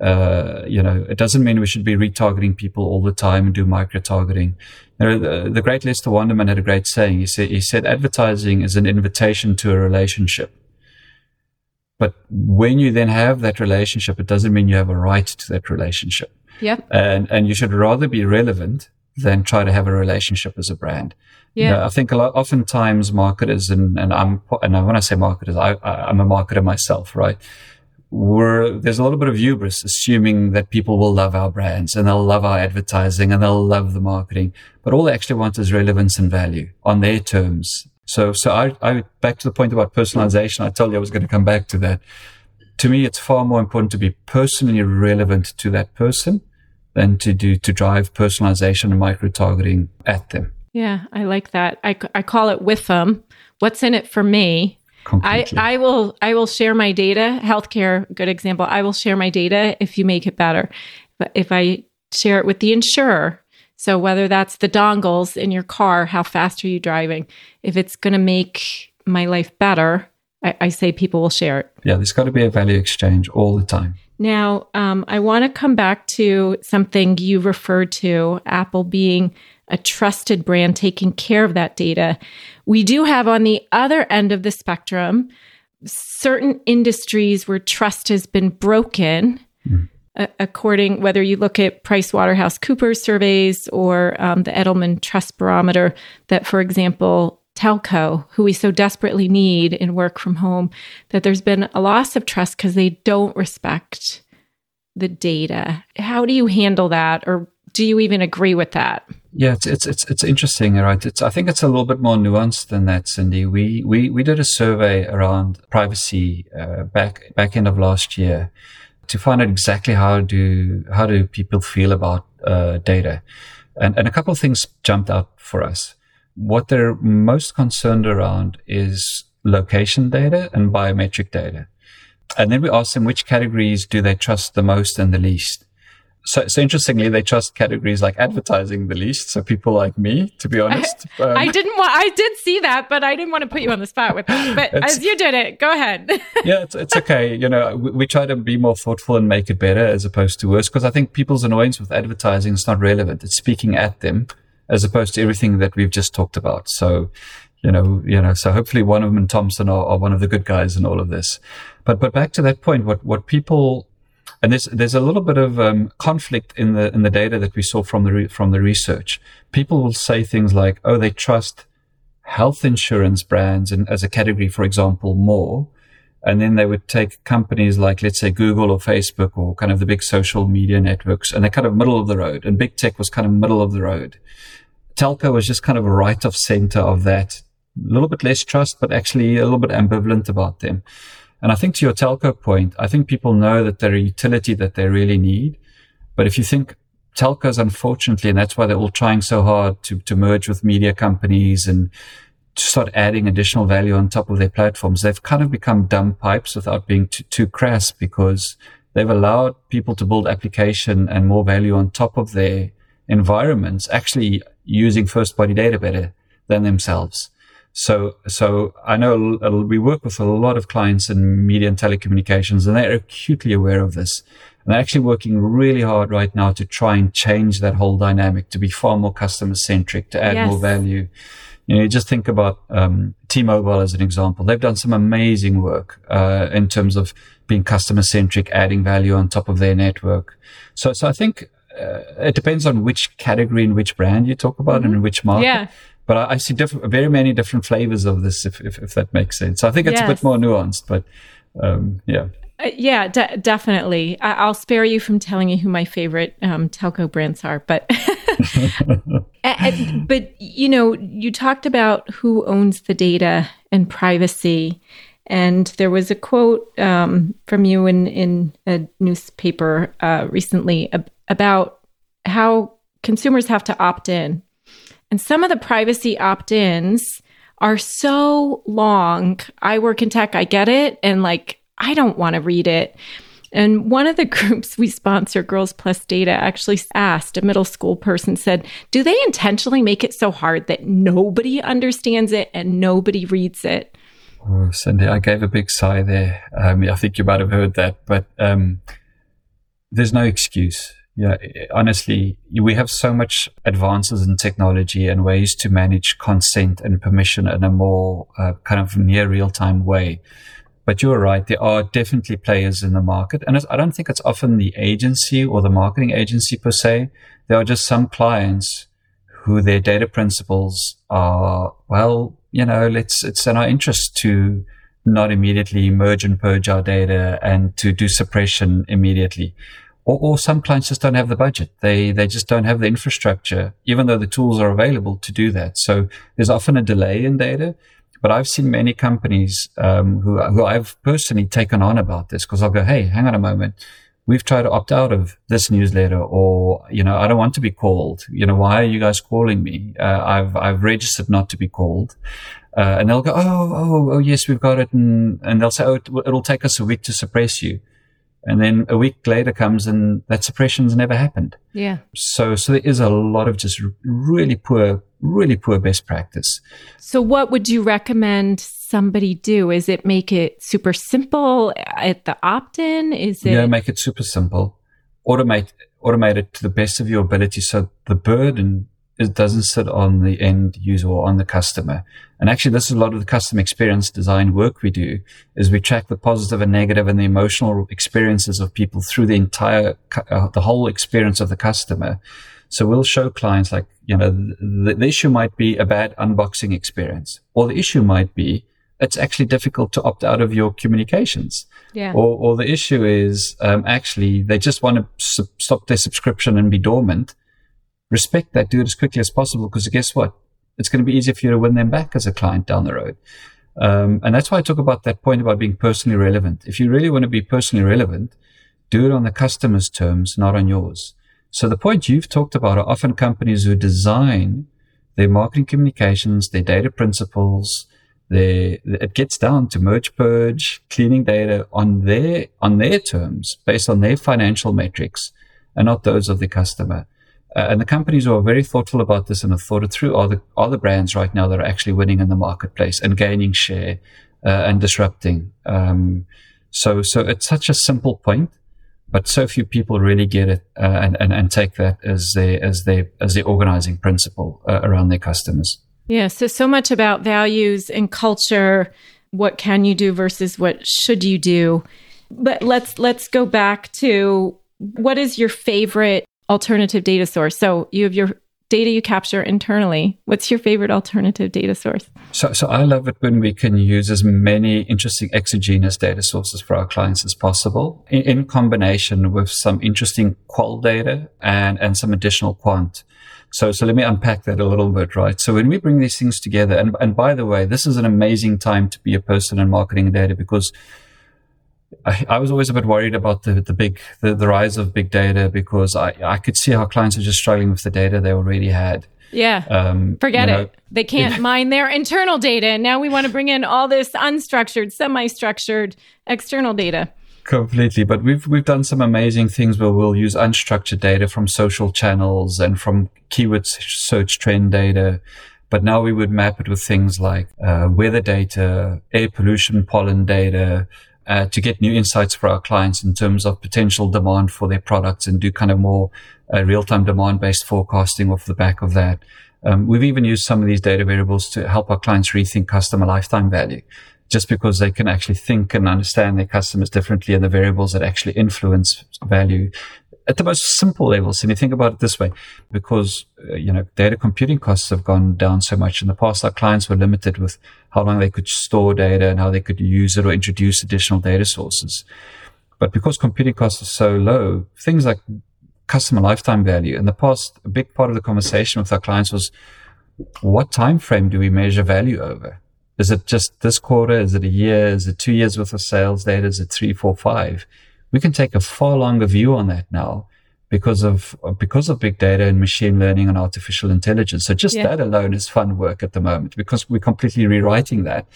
uh, you know, it doesn't mean we should be retargeting people all the time and do micro targeting. You know, the, the great Lester Wunderman had a great saying. He said, he said, advertising is an invitation to a relationship. But when you then have that relationship, it doesn't mean you have a right to that relationship. Yep. And, and you should rather be relevant than try to have a relationship as a brand. You Yeah. know, I think a lot, oftentimes marketers and, and I'm, and when I say marketers, I, I, I'm a marketer myself, right? We're, there's a little bit of hubris assuming that people will love our brands and they'll love our advertising and they'll love the marketing. But all they actually want is relevance and value on their terms. So, so I, I, back to the point about personalization, I told you I was going to come back to that. To me, it's far more important to be personally relevant to that person than to do to drive personalization and micro targeting at them. Yeah, I like that. I, I call it with them. What's in it for me? Completely. I, I will I will share my data. Healthcare, good example. I will share my data if you make it better. But if I share it with the insurer, so whether that's the dongles in your car, how fast are you driving? If it's going to make my life better, I, I, say people will share it. Yeah, there's got to be a value exchange all the time. Now, um, I want to come back to something you referred to, Apple being a trusted brand taking care of that data. We do have on the other end of the spectrum certain industries where trust has been broken. According whether you look at Price Waterhouse Coopers surveys or um, the Edelman Trust Barometer, that for example, telco, who we so desperately need in work from home, that there's been a loss of trust because they don't respect the data. How do you handle that, or do you even agree with that? Yeah, it's it's it's, it's interesting, right? It's I think it's a little bit more nuanced than that, Cindi. We we we did a survey around privacy uh, back back end of last year to find out exactly how do how do people feel about uh, data, and and a couple of things jumped out for us. What they're most concerned around is location data and biometric data, and then we asked them which categories do they trust the most and the least so, so interestingly, they trust categories like advertising the least. So people like me, to be honest. I, um, I didn't want, I did see that, but I didn't want to put you on the spot with it. But as you did it, go ahead. yeah, it's, it's okay. You know, we, we, try to be more thoughtful and make it better as opposed to worse. Because I think people's annoyance with advertising is not relevant. It's speaking at them as opposed to everything that we've just talked about. So, you know, you know, so hopefully Wunderman and Thompson are, are one of the good guys in all of this. But, but back to that point, what, what people and there's there's a little bit of um, conflict in the in the data that we saw from the re- from the research. People will say things like, "Oh, they trust health insurance brands and as a category, for example, more," and then they would take companies like, let's say, Google or Facebook or kind of the big social media networks, and they're kind of middle of the road. And big tech was kind of middle of the road. Telco was just kind of right of center of that. A little bit less trust, but actually a little bit ambivalent about them. And I think to your telco point, I think people know that they're a utility that they really need. But if you think telcos, unfortunately, and that's why they're all trying so hard to, to merge with media companies and to start adding additional value on top of their platforms, they've kind of become dumb pipes without being too, too crass because they've allowed people to build application and more value on top of their environments, actually using first party data better than themselves. So, so I know we work with a lot of clients in media and telecommunications and they're acutely aware of this. And they're actually working really hard right now to try and change that whole dynamic to be far more customer centric, to add yes. more value. You know, you just think about um, T-Mobile as an example. They've done some amazing work uh, in terms of being customer centric, adding value on top of their network. So, so I think uh, it depends on which category and which brand you talk about mm-hmm. and which market. Yeah but I, I see different, very many different flavors of this, if, if, if that makes sense. So I think it's yes. a bit more nuanced, but um, yeah. Uh, yeah, de- definitely. I- will spare you from telling you who my favorite um, telco brands are, but but you know, you talked about who owns the data and privacy, and there was a quote um, from you in in a newspaper uh, recently ab- about how consumers have to opt in and some of the privacy opt ins are so long. I work in tech, I get it. And like, I don't want to read it. And one of the groups we sponsor, Girls Plus Data, actually asked a middle school person, said, Do they intentionally make it so hard that nobody understands it and nobody reads it? Oh, Cindi, I gave a big sigh there. Um, I think you might have heard that, but um, there's no excuse. Yeah, honestly, we have so much advances in technology and ways to manage consent and permission in a more uh, kind of near real time way. But you're right. There are definitely players in the market. And I don't think it's often the agency or the marketing agency per se. There are just some clients who their data principles are, well, you know, let's, it's in our interest to not immediately merge and purge our data and to do suppression immediately or, or some clients just don't have the budget. They, they just don't have the infrastructure, even though the tools are available to do that. So there's often a delay in data. But I've seen many companies um, who, who I've personally taken on about this because I'll go, hey, hang on a moment. we've tried to opt out of this newsletter or, you know, I don't want to be called. You know, why are you guys calling me? Uh, I've, I've registered not to be called. Uh, and they'll go, oh, oh, oh, yes, we've got it. And, and they'll say, oh, it, it'll take us a week to suppress you. And then a week later comes and that suppression's never happened. Yeah. So, so there is a lot of just really poor, really poor best practice. So what would you recommend somebody do? Is it make it super simple at the opt-in? Is it? Yeah, make it super simple. Automate, automate it to the best of your ability. So the burden it doesn't sit on the end user or on the customer. And actually, this is a lot of the customer experience design work we do is we track the positive and negative and the emotional experiences of people through the entire, uh, the whole experience of the customer. So we'll show clients like, you know, the, the issue might be a bad unboxing experience or the issue might be it's actually difficult to opt out of your communications. Yeah. Or, or the issue is um, actually they just want to stop their subscription and be dormant respect that, do it as quickly as possible because guess what? It's going to be easier for you to win them back as a client down the road. Um, and that's why I talk about that point about being personally relevant. If you really want to be personally relevant, do it on the customer's terms, not on yours. So the point you've talked about are often companies who design their marketing communications, their data principles, their, it gets down to merge purge, cleaning data on their, on their terms based on their financial metrics and not those of the customer. Uh, and the companies who are very thoughtful about this and have thought it through are the, are the brands right now that are actually winning in the marketplace and gaining share uh, and disrupting. Um, so, so it's such a simple point, but so few people really get it uh, and, and, and take that as their, as their, as their organizing principle uh, around their customers. Yeah. So, so much about values and culture. What can you do versus what should you do? But let's, let's go back to what is your favorite alternative data source. So you have your data you capture internally. What's your favorite alternative data source? So, so I love it when we can use as many interesting exogenous data sources for our clients as possible in, in combination with some interesting qual data and, and some additional quant. So, so let me unpack that a little bit, right? So when we bring these things together, and, and by the way, this is an amazing time to be a person in marketing data because I, I, was always a bit worried about the, the big, the, the rise of big data because I, I could see how clients are just struggling with the data they already had. Yeah. Um, Forget you know, it. They can't mine their internal data. And now we want to bring in all this unstructured, semi structured external data. Completely. But we've, we've done some amazing things where we'll use unstructured data from social channels and from keyword search trend data. But now we would map it with things like uh, weather data, air pollution, pollen data, uh, to get new insights for our clients in terms of potential demand for their products and do kind of more uh, real-time demand-based forecasting off the back of that. Um, we've even used some of these data variables to help our clients rethink customer lifetime value just because they can actually think and understand their customers differently and the variables that actually influence value at the most simple levels. And you think about it this way, because, uh, you know, data computing costs have gone down so much in the past, our clients were limited with how long they could store data and how they could use it or introduce additional data sources. But because computing costs are so low, things like customer lifetime value in the past, a big part of the conversation with our clients was, what time frame do we measure value over? Is it just this quarter? Is it a year? Is it two years worth of sales data? Is it three, four, five? we can take a far longer view on that now because of because of big data and machine learning and artificial intelligence. So just yeah. that alone is fun work at the moment because we're completely rewriting that.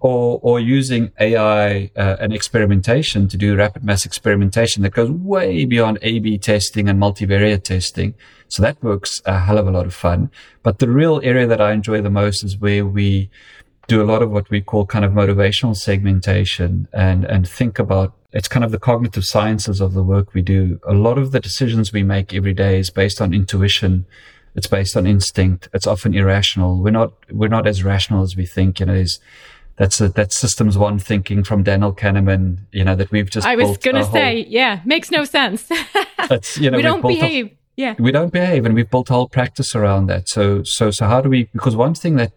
Or, or using AI uh, and experimentation to do rapid mass experimentation that goes way beyond A/B testing and multivariate testing. So that works a hell of a lot of fun. But the real area that I enjoy the most is where we do a lot of what we call kind of motivational segmentation and, and think about it's kind of the cognitive sciences of the work we do. A lot of the decisions we make every day is based on intuition. It's based on instinct. It's often irrational. We're not, we're not as rational as we think. You know, there's, that's a, that's systems one thinking from Daniel Kahneman, you know, that we've just, I was going to say, whole, yeah, makes no sense. it's, you know, we don't behave. A, yeah. We don't behave and we've built a whole practice around that. So, so, so how do we, because one thing that,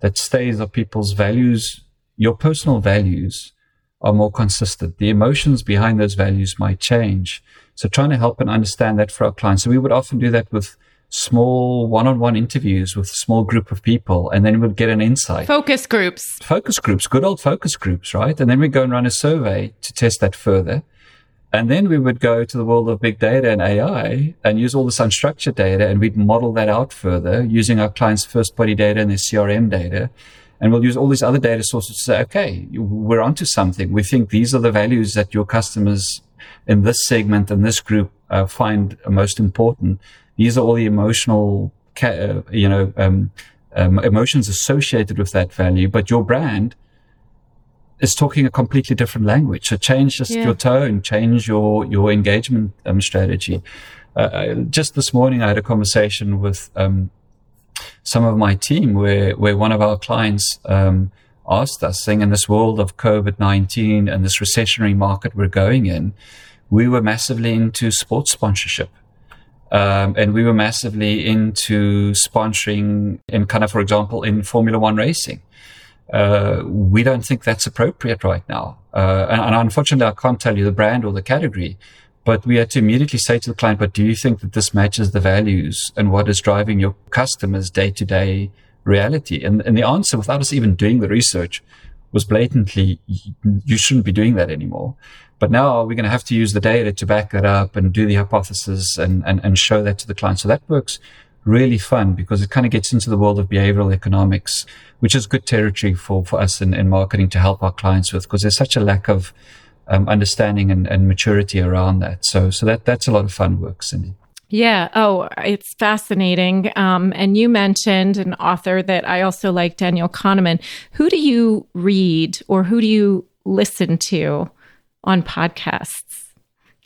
that stays are people's values, your personal values are more consistent. The emotions behind those values might change. So trying to help and understand that for our clients. So we would often do that with small one-on-one interviews with a small group of people and then we'd get an insight. Focus groups. Focus groups, good old focus groups, right? And then we'd go and run a survey to test that further. And then we would go to the world of big data and AI and use all this unstructured data and we'd model that out further using our clients' first party data and their CRM data. And we'll use all these other data sources to say, okay, we're onto something. We think these are the values that your customers in this segment and this group uh, find most important. These are all the emotional, ca- uh, you know, um, um, emotions associated with that value, but your brand is talking a completely different language. So change just yeah. your tone, change your your engagement um, strategy. Uh, uh, just this morning, I had a conversation with um, some of my team where where one of our clients um, asked us, saying, "In this world of COVID nineteen and this recessionary market we're going in, we were massively into sports sponsorship." Um, and we were massively into sponsoring in kind of, for example, in Formula One racing. Uh, we don't think that's appropriate right now. Uh, and, and, unfortunately, I can't tell you the brand or the category, but we had to immediately say to the client, but do you think that this matches the values and what is driving your customers day to day reality? And, and the answer, without us even doing the research, was blatantly, you shouldn't be doing that anymore. But now we're going to have to use the data to back that up and do the hypothesis and, and, and show that to the client. So that works really fun because it kind of gets into the world of behavioral economics, which is good territory for, for us in, in marketing to help our clients with because there's such a lack of um, understanding and, and maturity around that. So, so that, that's a lot of fun work, Cindi. Yeah. Oh, it's fascinating. Um, and you mentioned an author that I also like, Daniel Kahneman. Who do you read or who do you listen to on podcasts?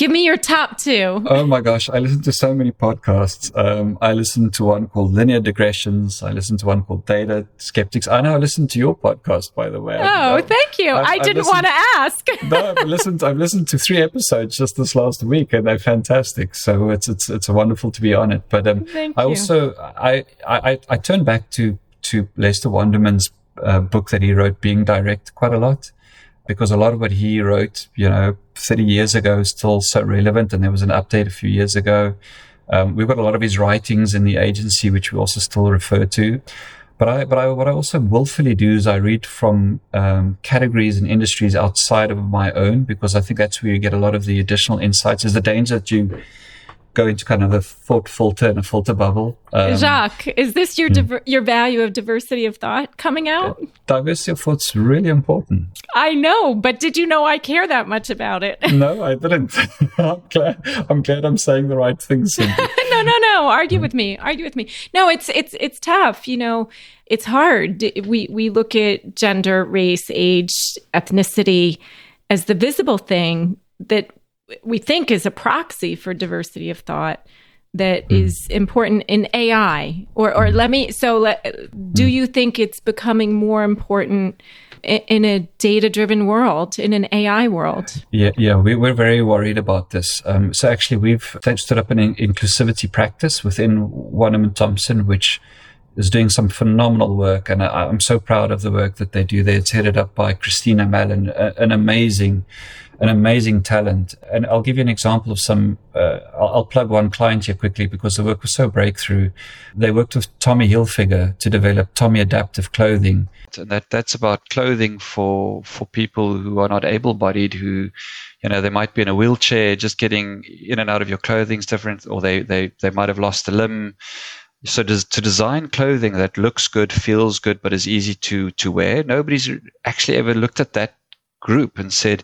Give me your top two. Oh my gosh, I listen to so many podcasts. Um, I listen to one called Linear Digressions. I listen to one called Data Skeptics. I know I listened to your podcast, by the way. Oh, I've, thank you. I've, I did not want to ask. no, I've listened. I've listened to three episodes just this last week, and they're fantastic. So it's it's it's wonderful to be on it. But um, I also I I I turn back to to Lester Wunderman's uh, book that he wrote, Being Direct, quite a lot because a lot of what he wrote, you know, 30 years ago is still so relevant. And there was an update a few years ago. Um, we've got a lot of his writings in the agency, which we also still refer to. But I, but I, what I also willfully do is I read from um, categories and industries outside of my own because I think that's where you get a lot of the additional insights. Is the danger that you go into kind of a thought filter and a filter bubble. Um, Jacques, is this your hmm. diver- your value of diversity of thought coming out? Diversity of thought's really important. I know, but did you know I care that much about it? no, I didn't. I'm glad. I'm glad I'm saying the right things. no, no, no. Argue with me. Argue with me. No, it's it's it's tough. You know, it's hard. We we look at gender, race, age, ethnicity as the visible thing that we think is a proxy for diversity of thought that mm. is important in AI or or let me so let, do you think it's becoming more important in, in a data driven world in an AI world? Yeah yeah we, we're very worried about this. Um, so actually we've stood up an inclusivity practice within and Thompson which is doing some phenomenal work. And I, am so proud of the work that they do. There it's headed up by Christina Mallon an amazing an amazing talent. And I'll give you an example of some, uh, I'll, I'll, plug one client here quickly because the work was so breakthrough. They worked with Tommy Hilfiger to develop Tommy Adaptive Clothing. And that, that's about clothing for, for people who are not able bodied, who, you know, they might be in a wheelchair, just getting in and out of your clothing is different, or they, they, they might have lost a limb. So to design clothing that looks good, feels good, but is easy to, to wear, nobody's actually ever looked at that group and said,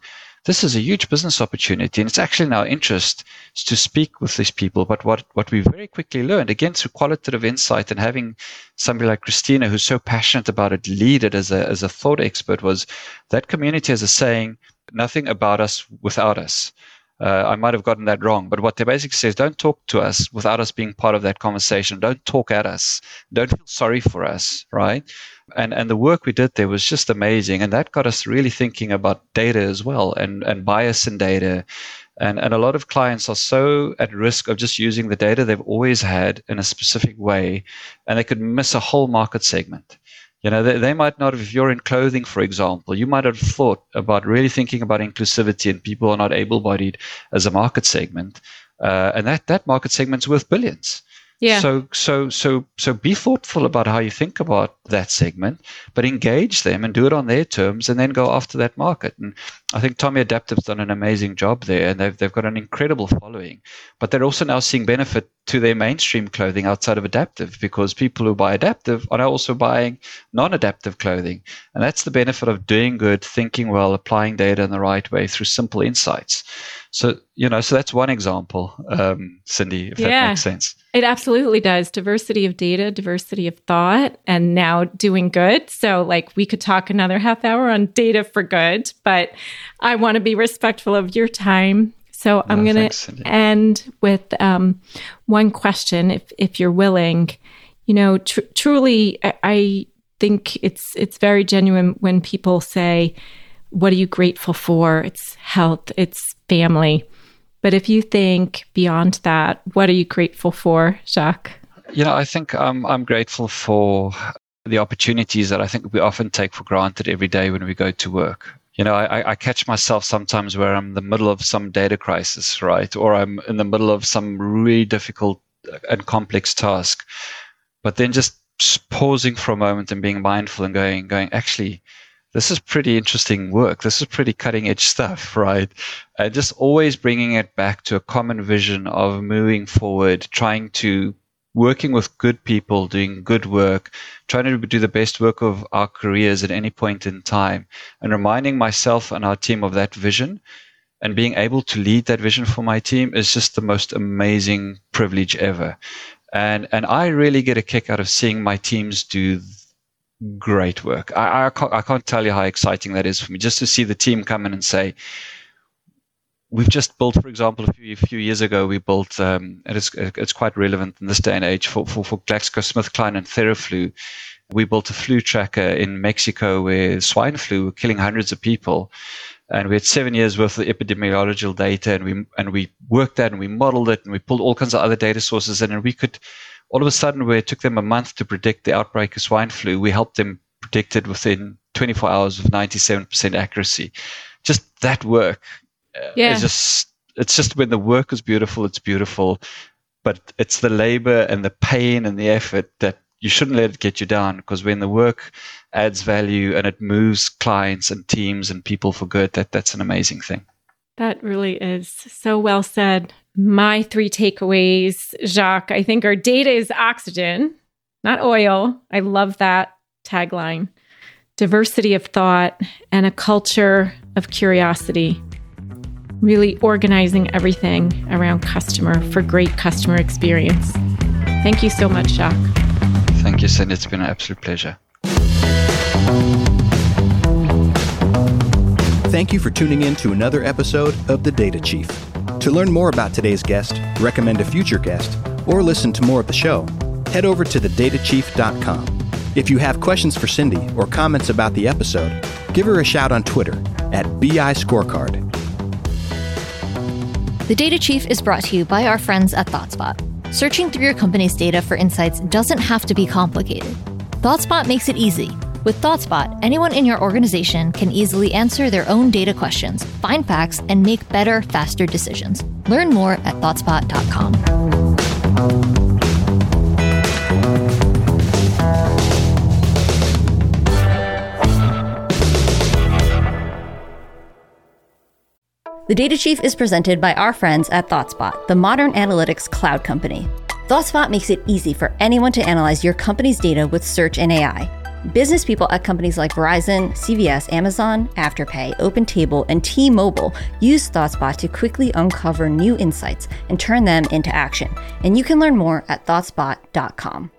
this is a huge business opportunity. And it's actually in our interest to speak with these people. But what, what we very quickly learned, again, through qualitative insight and having somebody like Christina, who's so passionate about it, lead it as a, as a thought expert, was that community has a saying, nothing about us without us. Uh, I might have gotten that wrong, but what they basically say is don't talk to us without us being part of that conversation. Don't talk at us. Don't feel sorry for us, right? And and the work we did there was just amazing, and that got us really thinking about data as well, and and bias in data. And, and a lot of clients are so at risk of just using the data they've always had in a specific way, and they could miss a whole market segment. You know, they, they might not, if you're in clothing, for example, you might have thought about really thinking about inclusivity and people are not able bodied as a market segment. Uh, and that, that market segment's worth billions. Yeah. So so so so be thoughtful about how you think about that segment, but engage them and do it on their terms and then go after that market. And I think Tommy Adaptive's done an amazing job there and they've, they've got an incredible following. But they're also now seeing benefit to their mainstream clothing outside of adaptive because people who buy adaptive are now also buying non adaptive clothing. And that's the benefit of doing good, thinking well, applying data in the right way through simple insights. So, you know, so that's one example, um, Cindi, if yeah, that makes sense. It absolutely does. Diversity of data, diversity of thought, and now doing good. So, like, we could talk another half hour on data for good, but I want to be respectful of your time. So, I'm no, going to end with um, one question, if, if you're willing. You know, tr- truly, I, I think it's it's very genuine when people say, what are you grateful for? It's health, it's family. But if you think beyond that, what are you grateful for, Jacques? You know, I think um, I'm grateful for the opportunities that I think we often take for granted every day when we go to work. You know, I, I catch myself sometimes where I'm in the middle of some data crisis, right? Or I'm in the middle of some really difficult and complex task. But then just pausing for a moment and being mindful and going, going, actually, this is pretty interesting work. This is pretty cutting edge stuff, right? And just always bringing it back to a common vision of moving forward, trying to working with good people, doing good work, trying to do the best work of our careers at any point in time, and reminding myself and our team of that vision and being able to lead that vision for my team is just the most amazing privilege ever. And and I really get a kick out of seeing my teams do great work. I, I, can't, I can't tell you how exciting that is for me just to see the team come in and say, we've just built, for example, a few, a few years ago, we built, um, and it's, it's quite relevant in this day and age for, for, for GlaxoSmithKline and Theraflu. We built a flu tracker in Mexico where swine flu were killing hundreds of people. And we had seven years worth of epidemiological data and we, and we worked that and we modeled it and we pulled all kinds of other data sources in and we could, all of a sudden, where it took them a month to predict the outbreak of swine flu, we helped them predict it within 24 hours with 97% accuracy. Just that work. Uh, yeah. It's just, it's just when the work is beautiful, it's beautiful. But it's the labor and the pain and the effort that you shouldn't let it get you down because when the work adds value and it moves clients and teams and people for good, that, that's an amazing thing. That really is so well said my three takeaways, Jacques, I think our data is oxygen, not oil. I love that tagline. Diversity of thought and a culture of curiosity. Really organizing everything around customer for great customer experience. Thank you so much, Jacques. Thank you, Cindi. It's been an absolute pleasure. Thank you for tuning in to another episode of The Data Chief. To learn more about today's guest, recommend a future guest, or listen to more of the show, head over to thedatachief.com. If you have questions for Cindi or comments about the episode, give her a shout on Twitter at BI Scorecard. The Data Chief is brought to you by our friends at ThoughtSpot. Searching through your company's data for insights doesn't have to be complicated. ThoughtSpot makes it easy with ThoughtSpot, anyone in your organization can easily answer their own data questions, find facts, and make better, faster decisions. Learn more at ThoughtSpot.com. The Data Chief is presented by our friends at ThoughtSpot, the modern analytics cloud company. ThoughtSpot makes it easy for anyone to analyze your company's data with search and AI. Business people at companies like Verizon, CVS, Amazon, Afterpay, OpenTable, and T Mobile use ThoughtSpot to quickly uncover new insights and turn them into action. And you can learn more at ThoughtSpot.com.